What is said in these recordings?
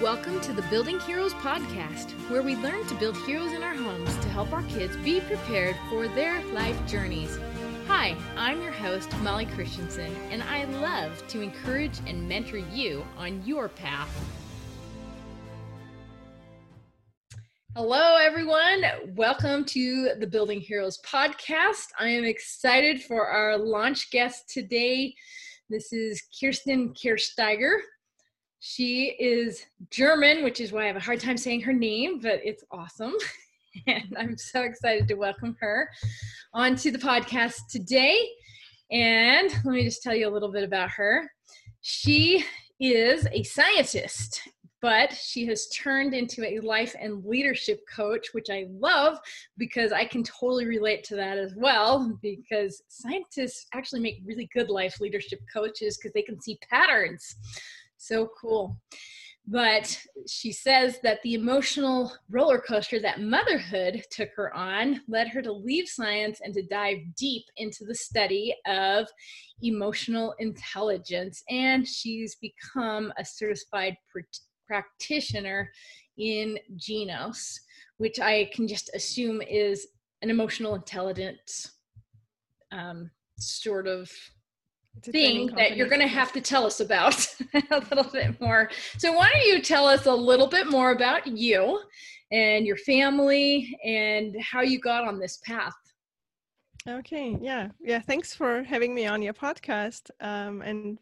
Welcome to the Building Heroes podcast, where we learn to build heroes in our homes to help our kids be prepared for their life journeys. Hi, I'm your host, Molly Christensen, and I love to encourage and mentor you on your path. Hello, everyone. Welcome to the Building Heroes podcast. I am excited for our launch guest today. This is Kerstin Kirchsteiger. She is German, which is why I have a hard time saying her name, but it's awesome. And I'm so excited to welcome her onto the podcast today. And let me just tell you a little bit about her. She is a scientist, but she has turned into a life and leadership coach, which I love because I can totally relate to that as well. Because scientists actually make really good life leadership coaches because they can see patterns. So cool. But she says that the emotional roller coaster that motherhood took her on led her to leave science and to dive deep into the study of emotional intelligence. And she's become a certified pr- practitioner in Genos, which I can just assume is an emotional intelligence um, sort of thing that you're going to have to tell us about a little bit more. So, why don't you tell us a little bit more about you and your family and how you got on this path? Okay, yeah, yeah. Thanks for having me on your podcast, um, and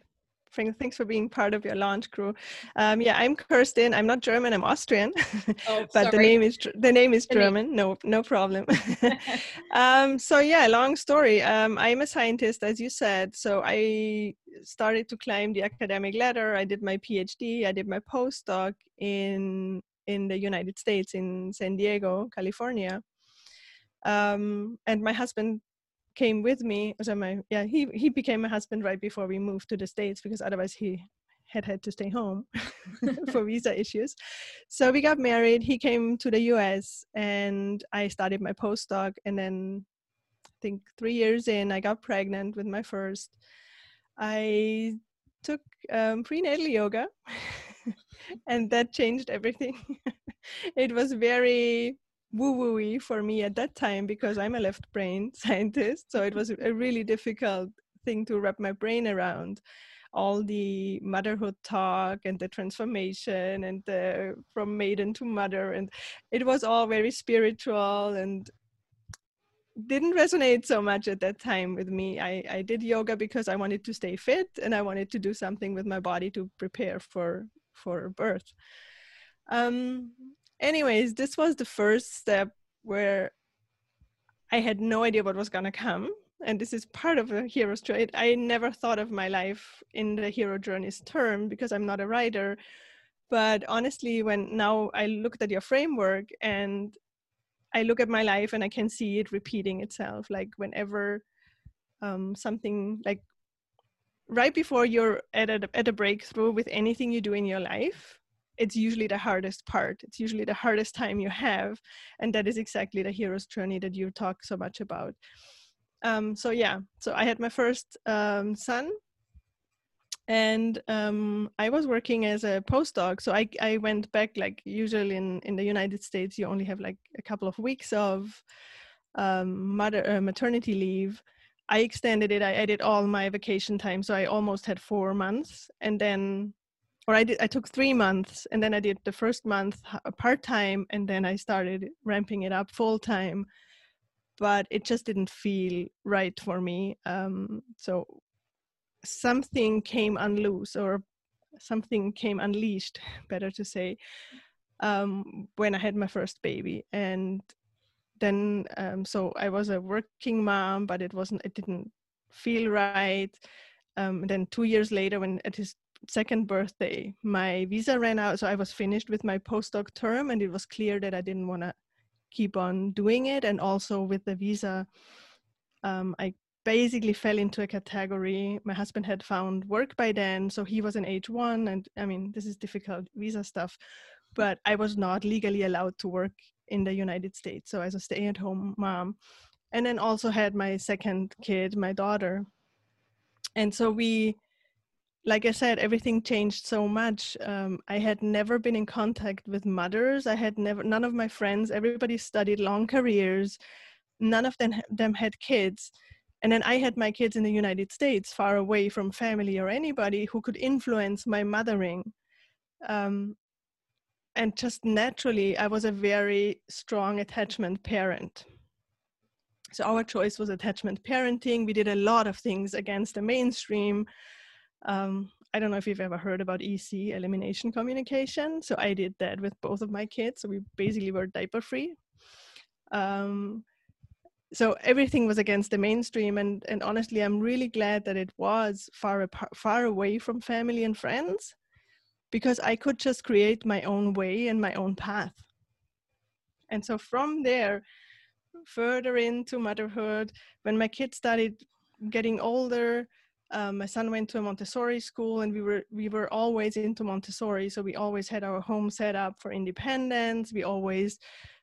thanks for being part of your launch crew. Um, yeah, I'm Kerstin. I'm not German. I'm Austrian, oh, but the name is the name is German. No, no problem. um, so yeah, long story. Um, I'm a scientist, as you said. So I started to climb the academic ladder. I did my PhD. I did my postdoc in in the United States in San Diego, California. Um, and my husband came with me so my yeah he he became my husband right before we moved to the states because otherwise he had had to stay home for visa issues. So we got married he came to the us and i started my postdoc and then i think three years in i got pregnant with my first. I took um, prenatal yoga and that changed everything. It was very woo wooey for me at that time because I'm a left brain scientist. So it was a really difficult thing to wrap my brain around all the motherhood talk and the transformation and the from maiden to mother and it was all very spiritual and didn't resonate so much at that time with me I, I did yoga because i wanted to stay fit and i wanted to do something with my body to prepare for for birth um, anyways, this was the first step where I had no idea what was going to come. And this is part of a hero's journey. I never thought of my life in the hero journey's term because I'm not a writer. But honestly, when now I looked at your framework and I look at my life and I can see it repeating itself. Like whenever um, something like right before you're at a, at a breakthrough with anything you do in your life, it's usually the hardest part. It's usually the hardest time you have. And that is exactly the hero's journey that you talk so much about. Um, so, yeah, so I had my first um, son. And um, I was working as a postdoc. So I, I went back, like usually in, in the United States, you only have like a couple of weeks of um, mother, uh, maternity leave. I extended it. I, added all my vacation time. So I almost had four months. And then or I did I took three months and then I did the first month part time and then I started ramping it up full time. But it just didn't feel right for me. Um, so something came unloose or something came unleashed, better to say, um, when I had my first baby. And then um, so I was a working mom, but it wasn't it didn't feel right. Um, then two years later, when at his second birthday, my visa ran out. So I was finished with my postdoc term, and it was clear that I didn't want to keep on doing it. And also with the visa, um, I basically fell into a category. My husband had found work by then, so he was an H1. And I mean, this is difficult visa stuff, but I was not legally allowed to work in the United States. So as a stay at home mom. And then also had my second kid, my daughter. And so we like I said, everything changed so much. Um, I had never been in contact with mothers. I had never, none of my friends, everybody studied long careers. None of them, them had kids. And then I had my kids in the United States, far away from family or anybody who could influence my mothering. Um, and just naturally, I was a very strong attachment parent. So our choice was attachment parenting. We did a lot of things against the mainstream. Um, I don't know if you've ever heard about EC, elimination communication. So I did that with both of my kids. So we basically were diaper free. Um, so everything was against the mainstream, and and honestly, I'm really glad that it was far apart, far away from family and friends, because I could just create my own way and my own path. And so from there, further into motherhood, when my kids started getting older, um, my son went to a Montessori school, and we were we were always into Montessori. So we always had our home set up for independence. We always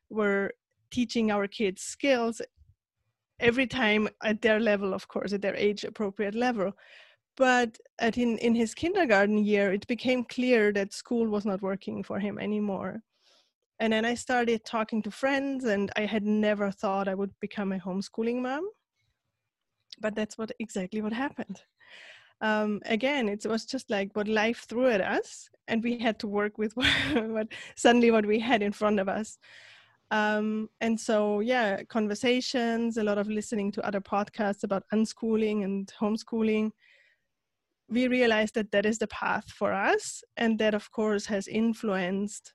were teaching our kids skills every time at their level, of course, at their age appropriate level. But at in, in his kindergarten year, it became clear that school was not working for him anymore. And then I started talking to friends, and I had never thought I would become a homeschooling mom. But that's what exactly what happened um, again, it was just like what life threw at us, and we had to work with what, suddenly what we had in front of us. Um, and so, yeah, conversations, a lot of listening to other podcasts about unschooling and homeschooling. We realized that that is the path for us, and that, of course, has influenced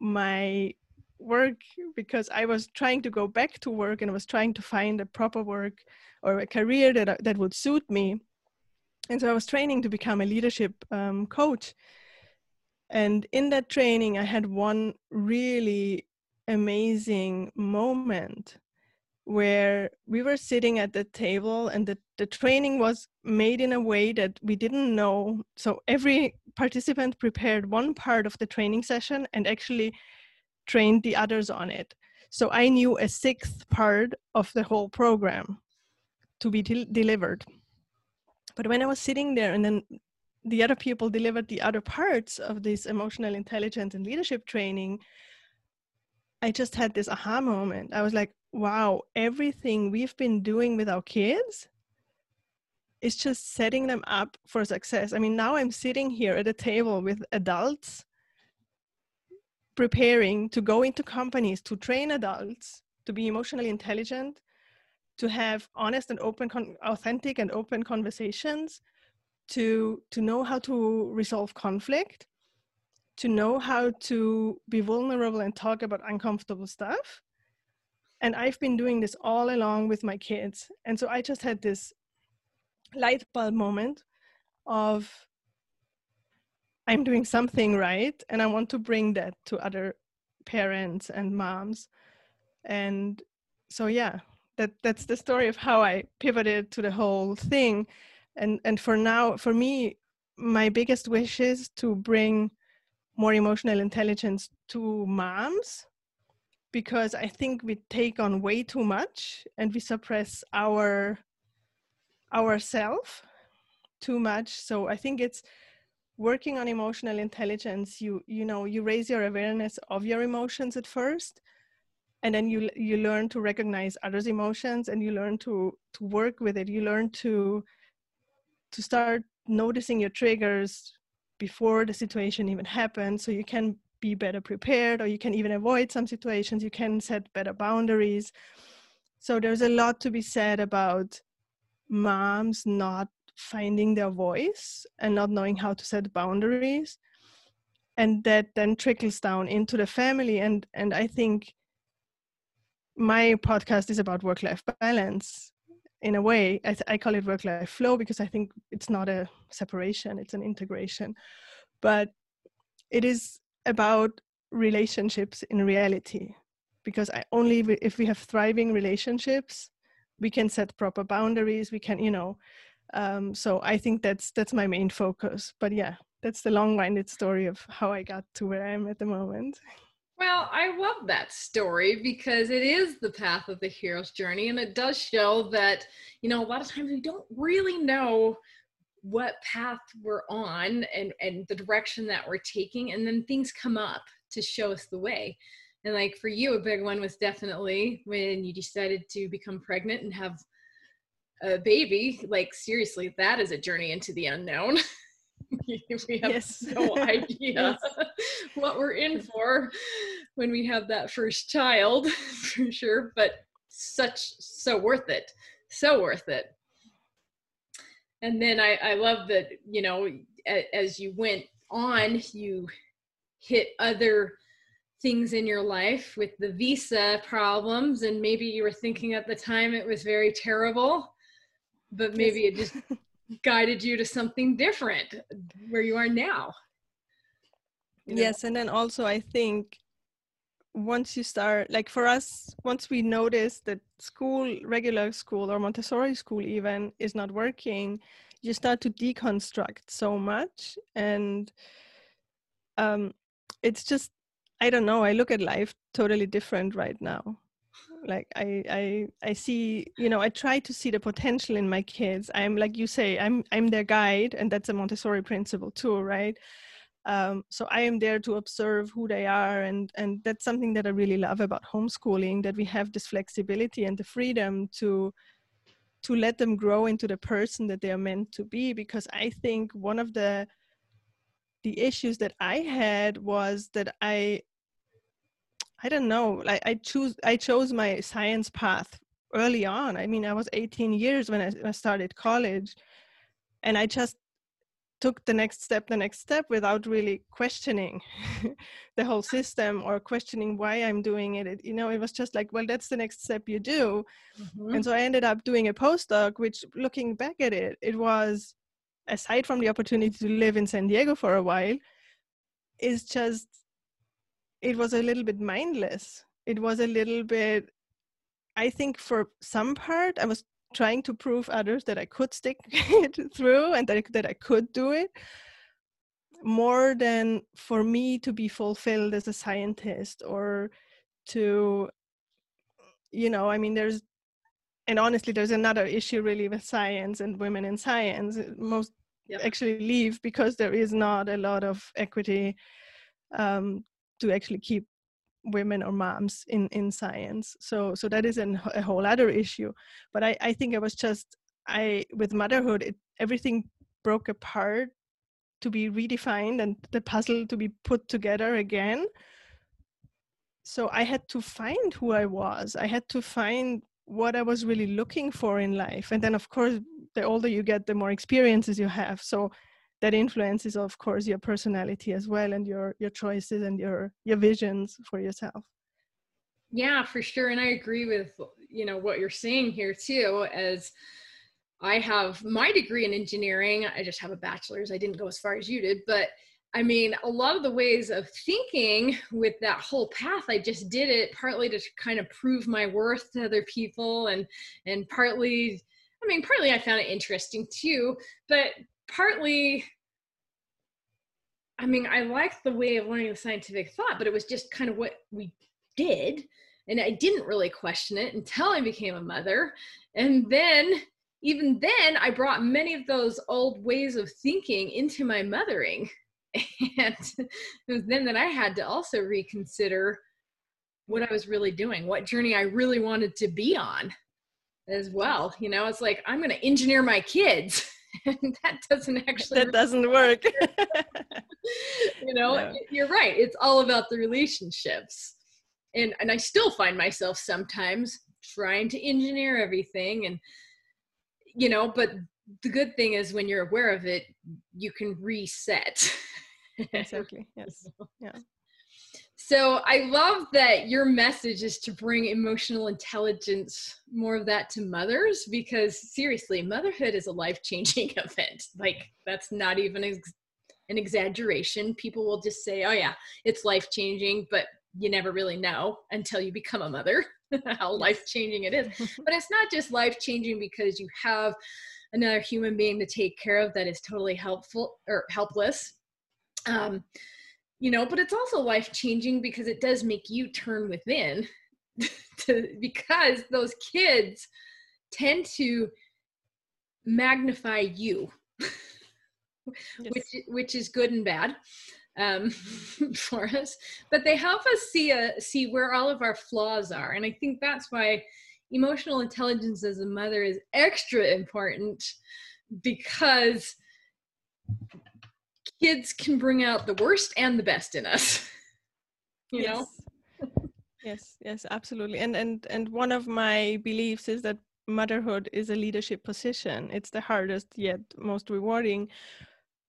my work because I was trying to go back to work and I was trying to find a proper work or a career that that would suit me and so I was training to become a leadership um, coach. And in that training, I had one really amazing moment where we were sitting at the table and the, the training was made in a way that we didn't know. So every participant prepared one part of the training session and actually trained the others on it. So I knew a sixth part of the whole program to be de- delivered. But when I was sitting there and then the other people delivered the other parts of this emotional intelligence and leadership training, I just had this aha moment. I was like, wow, everything we've been doing with our kids is just setting them up for success. I mean, now I'm sitting here at a table with adults preparing to go into companies to train adults to be emotionally intelligent to have honest and open con- authentic and open conversations to to know how to resolve conflict to know how to be vulnerable and talk about uncomfortable stuff. And i've been doing this all along with my kids. And so i just had this light bulb moment of i'm doing something right and i want to bring that to other parents and moms. And so yeah that that's the story of how I pivoted to the whole thing. And and for now, for me, my biggest wish is to bring more emotional intelligence to moms because I think we take on way too much and we suppress our ourself too much. So I think it's working on emotional intelligence. You you know you raise your awareness of your emotions at first, and then you you learn to recognize others emotions and you learn to to work with it. You learn to to start noticing your triggers before the situation even happens so you can be better prepared or you can even avoid some situations. You can set better boundaries. So there's a lot to be said about moms not finding their voice and not knowing how to set boundaries. And that then trickles down into the family. And and i think my podcast is about work life balance in a way. I, I call it work life flow because i think it's not a separation it's an integration. But it is about relationships in reality because I only if we have thriving relationships we can set proper boundaries we can you know um, so i think that's that's my main focus. But yeah that's the long-winded story of how i got to where i am at the moment Well, I love that story because it is the path of the hero's journey. And it does show that, you know, a lot of times we don't really know what path we're on and and the direction that we're taking and then things come up to show us the way and like for you a big one was definitely when you decided to become pregnant and have a baby like seriously that is a journey into the unknown we have yes. no idea yes. what we're in for when we have that first child for sure but such so worth it so worth it and then I, I love that you know as you went on you hit other things in your life with the visa problems and maybe you were thinking at the time it was very terrible but maybe it just guided you to something different where you are now. You know? yes and then also i think once you start like for us once we notice that school regular school or montessori school even is not working you start to deconstruct so much. And um it's just i don't know i look at life totally different right now like I, I i see you know i try to see the potential in my kids. I'm like you say i'm i'm their guide and that's a montessori principle too right? Um, so i am there to observe who they are and and that's something that i really love about homeschooling that we have this flexibility and the freedom to to let them grow into the person that they are meant to be because i think one of the the issues that i had was that i i don't know like i choose i chose my science path early on i mean i was 18 years when i, I started college and i just took the next step the next step without really questioning the whole system or questioning why i'm doing it. it. you know it was just like well that's the next step you do mm-hmm. and so i ended up doing a postdoc which looking back at it it was aside from the opportunity to live in san diego for a while is just it was a little bit mindless it was a little bit i think for some part i was trying to prove others that I could stick it through and that I, that I could do it more than for me to be fulfilled as a scientist or to you know i mean there's and honestly there's another issue really with science and women in science most yep. actually leave because there is not a lot of equity um, to actually keep women or moms in in science. So so that is an, a whole other issue. But i i think it was just i with motherhood it, everything broke apart to be redefined and the puzzle to be put together again. So i had to find who i was. I had to find what i was really looking for in life. And then of course the older you get the more experiences you have. So that influences of course your personality as well and your your choices and your your visions for yourself. Yeah for sure and i agree with you know what you're saying here too as i have my degree in engineering i just have a bachelor's i didn't go as far as you did but I mean, a lot of the ways of thinking with that whole path, I just did it partly to kind of prove my worth to other people, and and partly, I mean, partly I found it interesting too, but partly I mean, I liked the way of learning the scientific thought, but it was just kind of what we did. And I didn't really question it until I became a mother. And then, even then, I brought many of those old ways of thinking into my mothering. And it was then that I had to also reconsider what I was really doing, what journey I really wanted to be on as well. You know, it's like, I'm going to engineer my kids. and that doesn't actually that doesn't work. You know no. you're right it's all about the relationships. And and i still find myself sometimes trying to engineer everything and you know but the good thing is when you're aware of it you can reset. Exactly yes. Yeah so I love that your message is to bring emotional intelligence, more of that to mothers, because seriously, motherhood is a life changing event. Like, that's not even ex- an exaggeration. People will just say, oh, yeah, it's life changing, but you never really know until you become a mother how life changing it is. but it's not just life changing because you have another human being to take care of that is totally helpful or helpless. Um, you know but it's also life changing because it does make you turn within to, because those kids tend to magnify you yes. which which is good and bad um, for us. But they help us see a, see where all of our flaws are, and I think that's why emotional intelligence as a mother is extra important because kids can bring out the worst and the best in us. you yes. know. yes yes absolutely and and and one of my beliefs is that motherhood is a leadership position. It's the hardest yet most rewarding.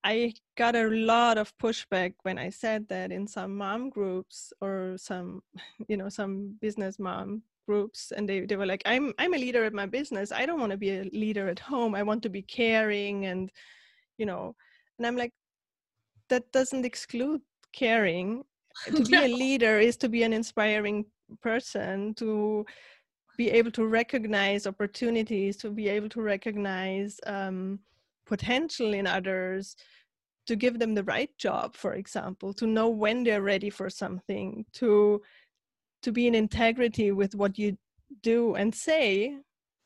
I got a lot of pushback when I said that in some mom groups or some, you know, some business mom groups and they, they were like i'm i'm a leader at my business i don't want to be a leader at home i want to be caring and you know and i'm like that doesn't exclude caring. To be a leader is to be an inspiring person to be able to recognize opportunities, to be able to recognize um, potential in others, to give them the right job, for example, to know when they're ready for something, to to be in integrity with what you do and say,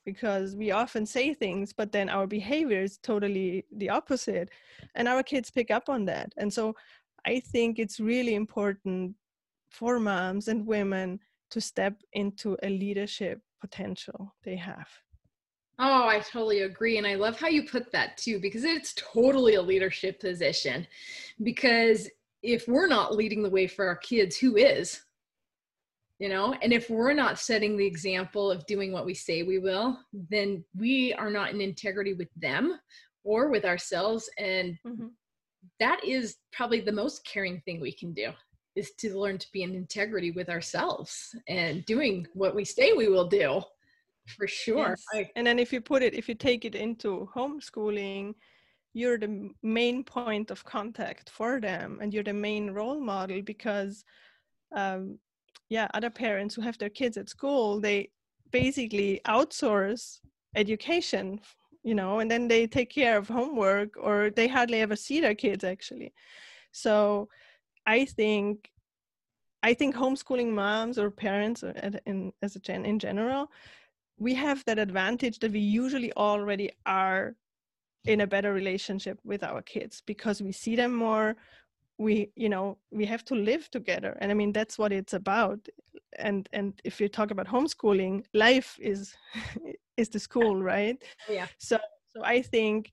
because we often say things, but then our behavior is totally the opposite, and our kids pick up on that. And so, I think it's really important for moms and women to step into a leadership potential they have. Oh, I totally agree. And I love how you put that too, because it's totally a leadership position. Because if we're not leading the way for our kids, who is? You know, and if we're not setting the example of doing what we say we will, then we are not in integrity with them or with ourselves. And mm-hmm. that is probably the most caring thing we can do is to learn to be in integrity with ourselves and doing what we say we will do for sure yes. I, and then if you put it if you take it into homeschooling you're the main point of contact for them and you're the main role model because um, yeah other parents who have their kids at school they basically outsource education you know and then they take care of homework or they hardly ever see their kids actually. So I think I think homeschooling moms or parents or in, as a gen in general, we have that advantage that we usually already are in a better relationship with our kids because we see them more we you know we have to live together and i mean that's what it's about and and if you talk about homeschooling life is is the school right? Yeah. So so i think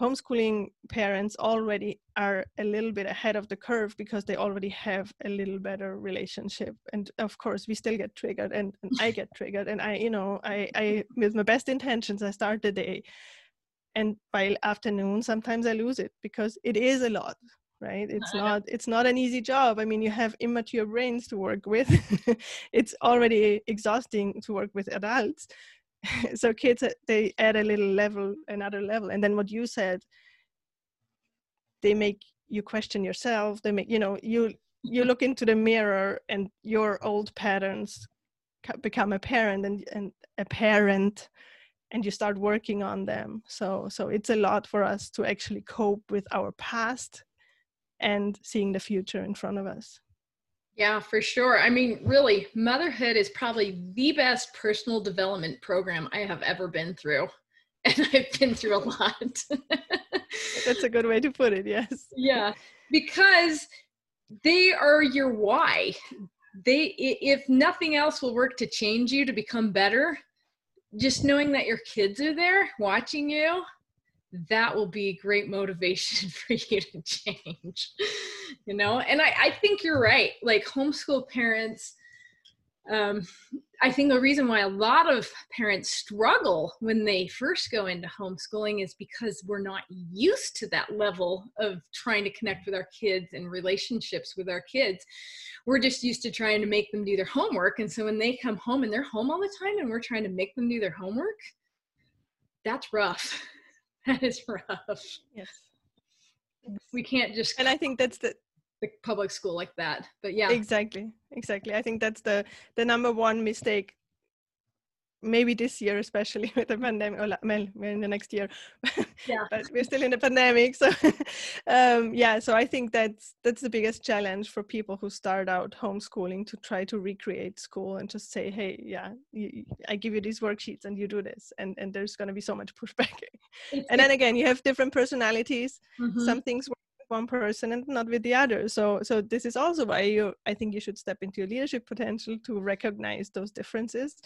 homeschooling parents already are a little bit ahead of the curve because they already have a little better relationship and of course we still get triggered and, and i get triggered and i you know i i with my best intentions i start the day and by afternoon sometimes i lose it because it is a lot right? It's not it's not an easy job. I mean you have immature brains to work with. It's already exhausting to work with adults. So kids uh, they add a little level another level. And then what you said they make you question yourself. They make you know you you look into the mirror and your old patterns become apparent and, and a parent and you start working on them. So so it's a lot for us to actually cope with our past and seeing the future in front of us yeah, for sure. I mean, really, motherhood is probably the best personal development program I have ever been through. And I've been through a lot. That's a good way to put it, yes. Yeah, because they are your why. They if nothing else will work to change you to become better, just knowing that your kids are there watching you that will be great motivation for you to change you know? And I, I think you're right like homeschool parents um, i think the reason why a lot of parents struggle when they first go into homeschooling is because we're not used to that level of trying to connect with our kids and relationships with our kids. We're just used to trying to make them do their homework and so when they come home and they're home all the time and we're trying to make them do their homework that's rough that is rough. Yes. We can't just And I think that's the the public school like that. But yeah. Exactly. Exactly. I think that's the the number one mistake maybe this year especially with the pandemic or well in the next year yeah. but we're still in the pandemic so um, yeah so i think that's that's the biggest challenge for people who start out homeschooling to try to recreate school and just say hey yeah you, i give you these worksheets and you do this and and there's going to be so much pushback. And then again you have different personalities. Mm-hmm. some things work with one person and not with the other so so this is also why you i think you should step into your leadership potential to recognize those differences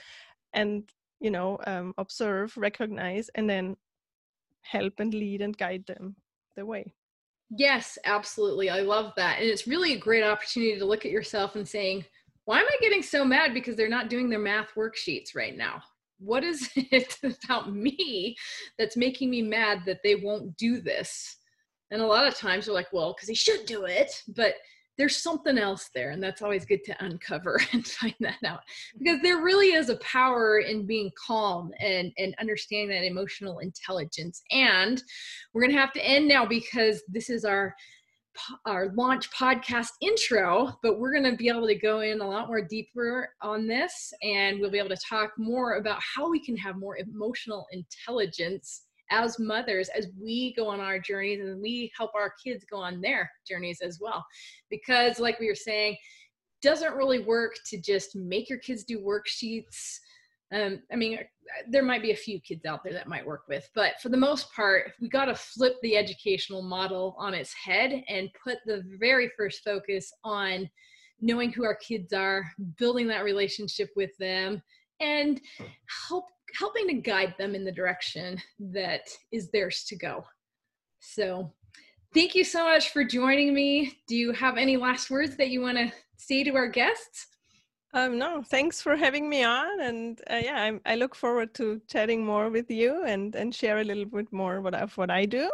and you know um, observe recognize and then help and lead and guide them the way. Yes absolutely i love that and it's really a great opportunity to look at yourself and saying why am i getting so mad because they're not doing their math worksheets right now? What is it about me that's making me mad that they won't do this? And a lot of times they're like well because they should do it but there's something else there and that's always good to uncover and find that out. Because there really is a power in being calm and and understanding that emotional intelligence. And we're going to have to end now because this is our our launch podcast intro but we're going to be able to go in a lot more deeper on this and we'll be able to talk more about how we can have more emotional intelligence as mothers as we go on our journeys and we help our kids go on their journeys as well. Because like we were saying doesn't really work to just make your kids do worksheets. Um, i mean there might be a few kids out there that might work with but for the most part we got to flip the educational model on its head and put the very first focus on knowing who our kids are building that relationship with them and help helping to guide them in the direction that is theirs to go. So, thank you so much for joining me. Do you have any last words that you want to say to our guests? Um, no, thanks for having me on, and uh, yeah, I'm, i look forward to chatting more with you and and share a little bit more what of what I do.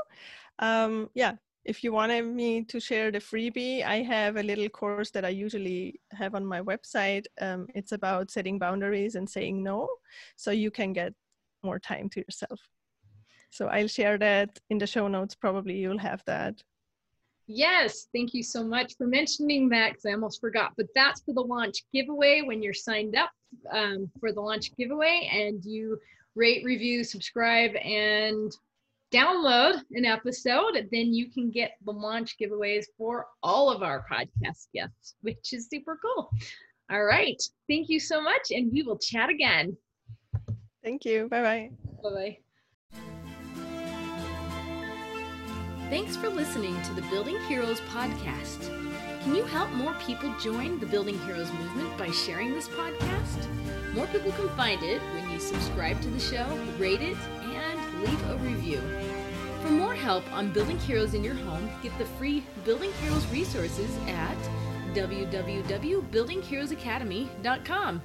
Um, yeah, if you wanted me to share the freebie, I have a little course that I usually have on my website. Um, it's about setting boundaries and saying no, so you can get more time to yourself. So I'll share that in the show notes. Probably you'll have that. Yes, thank you so much for mentioning that because I almost forgot. But that's for the launch giveaway when you're signed up um, for the launch giveaway and you rate, review, subscribe, and download an episode, then you can get the launch giveaways for all of our podcast guests, which is super cool. All right. Thank you so much. And we will chat again. Thank you. Bye bye. Bye bye. Thanks for listening to the Building Heroes podcast. Can you help more people join the Building Heroes movement by sharing this podcast? More people can find it when you subscribe to the show, rate it, leave a review. For more help on building heroes in your home, get the free Building Heroes resources at www.buildingheroesacademy.com.